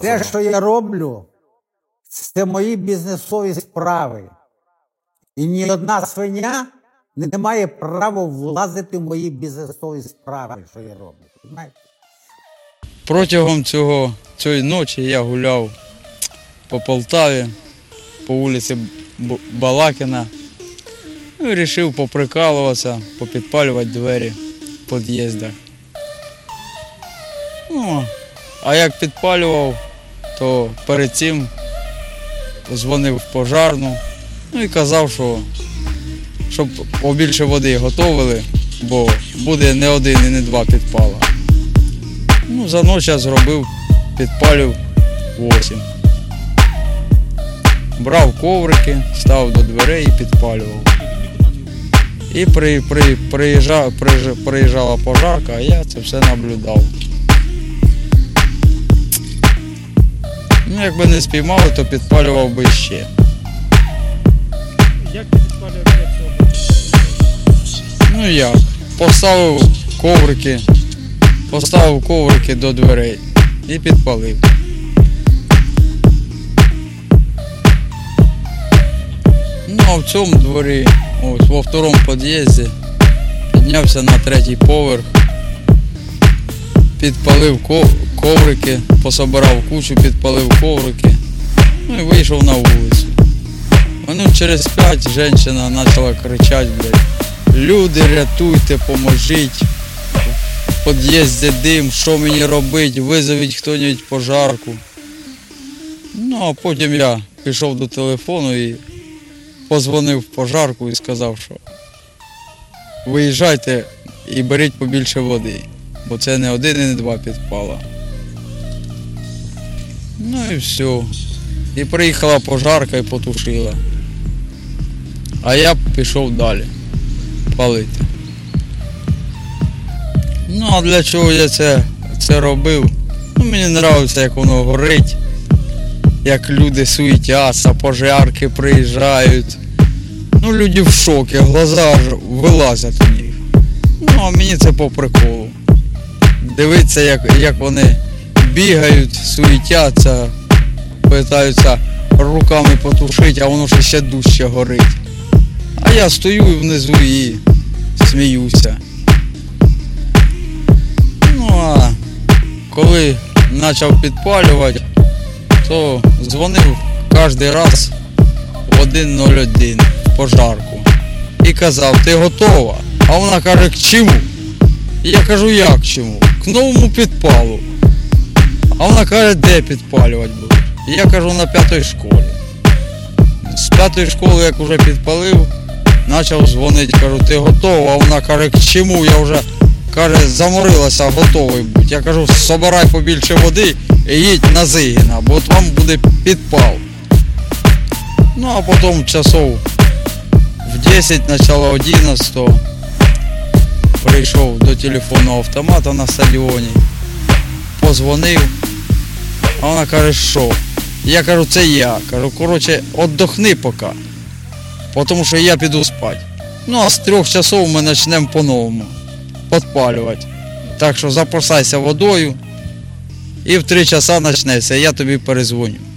Те, що я роблю, це мої бізнесові справи. І ні одна свиня не має права влазити в мої бізнесові справи, що я роблю. Понимаєте? Протягом цього, цієї ночі я гуляв по Полтаві, по вулиці Балакіна. Ну, і вирішив поприкалуватися, попідпалювати двері в під'їздах. Ну, а як підпалював, то перед цим дзвонив в пожарну, ну і казав, що щоб побільше води готовили, бо буде не один і не два підпала. Ну, за ніч я зробив, підпалив 8. Брав коврики, став до дверей і підпалював. І при, при, приїжджа, приїжджа- приїжджала пожарка, а я це все наблюдав. Ну, якби не спіймали, то підпалював би ще. Як ти підпалював цього? Ну як? Поставив коврики, поставив коврики до дверей і підпалив. Ну а в цьому дворі, ось во второму під'їзді, піднявся на третій поверх, підпалив ко- коврики, пособирав кучу, підпалив коврики, ну і вийшов на вулицю. Ну через п'ять жінка почала кричати, блядь. Люди, рятуйте, поможіть. В під'їзді дим, що мені робити, визовіть хто-небудь пожарку. Ну, а потім я пішов до телефону і позвонив в пожарку і сказав, що виїжджайте і беріть побільше води, бо це не один і не два підпала. Ну і все. І приїхала пожарка і потушила. А я пішов далі палити. Ну, а для чого я це, це робив? Ну, мені подобається, як воно горить, як люди суетяться, пожарки приїжджають. Ну, люди в шокі, глаза аж вилазять у них. Ну, а мені це по приколу. Дивитися, як, як вони бігають, суетяться, питаються руками потушити, а воно ще ще дужче горить. А я стою внизу і сміюся. Ну а коли почав підпалювати, то дзвонив кожен раз в 101 в пожарку. І казав, ти готова? А вона каже, к чому? Я кажу, як чому? К новому підпалу. А вона каже, де підпалювати будеш? Я кажу, на п'ятій школі. З п'ятої школи, як вже підпалив, почав дзвонити, кажу, ти готова? А вона каже, к чому? Я вже каже, заморилася, готовий бути. Я кажу, собирай побільше води і їдь на Зигіна, бо от вам буде підпал. Ну а потім часов в 10, начало 11 прийшов до телефонного автомата на стадіоні, позвонив, а вона каже, що? Я кажу, це я. Кажу, коротше, отдохни поки. Тому що я піду спати. Ну а з трьох часов ми почнемо по-новому підпалювати. Так що запасайся водою і в три часа почнеться, я тобі перезвоню.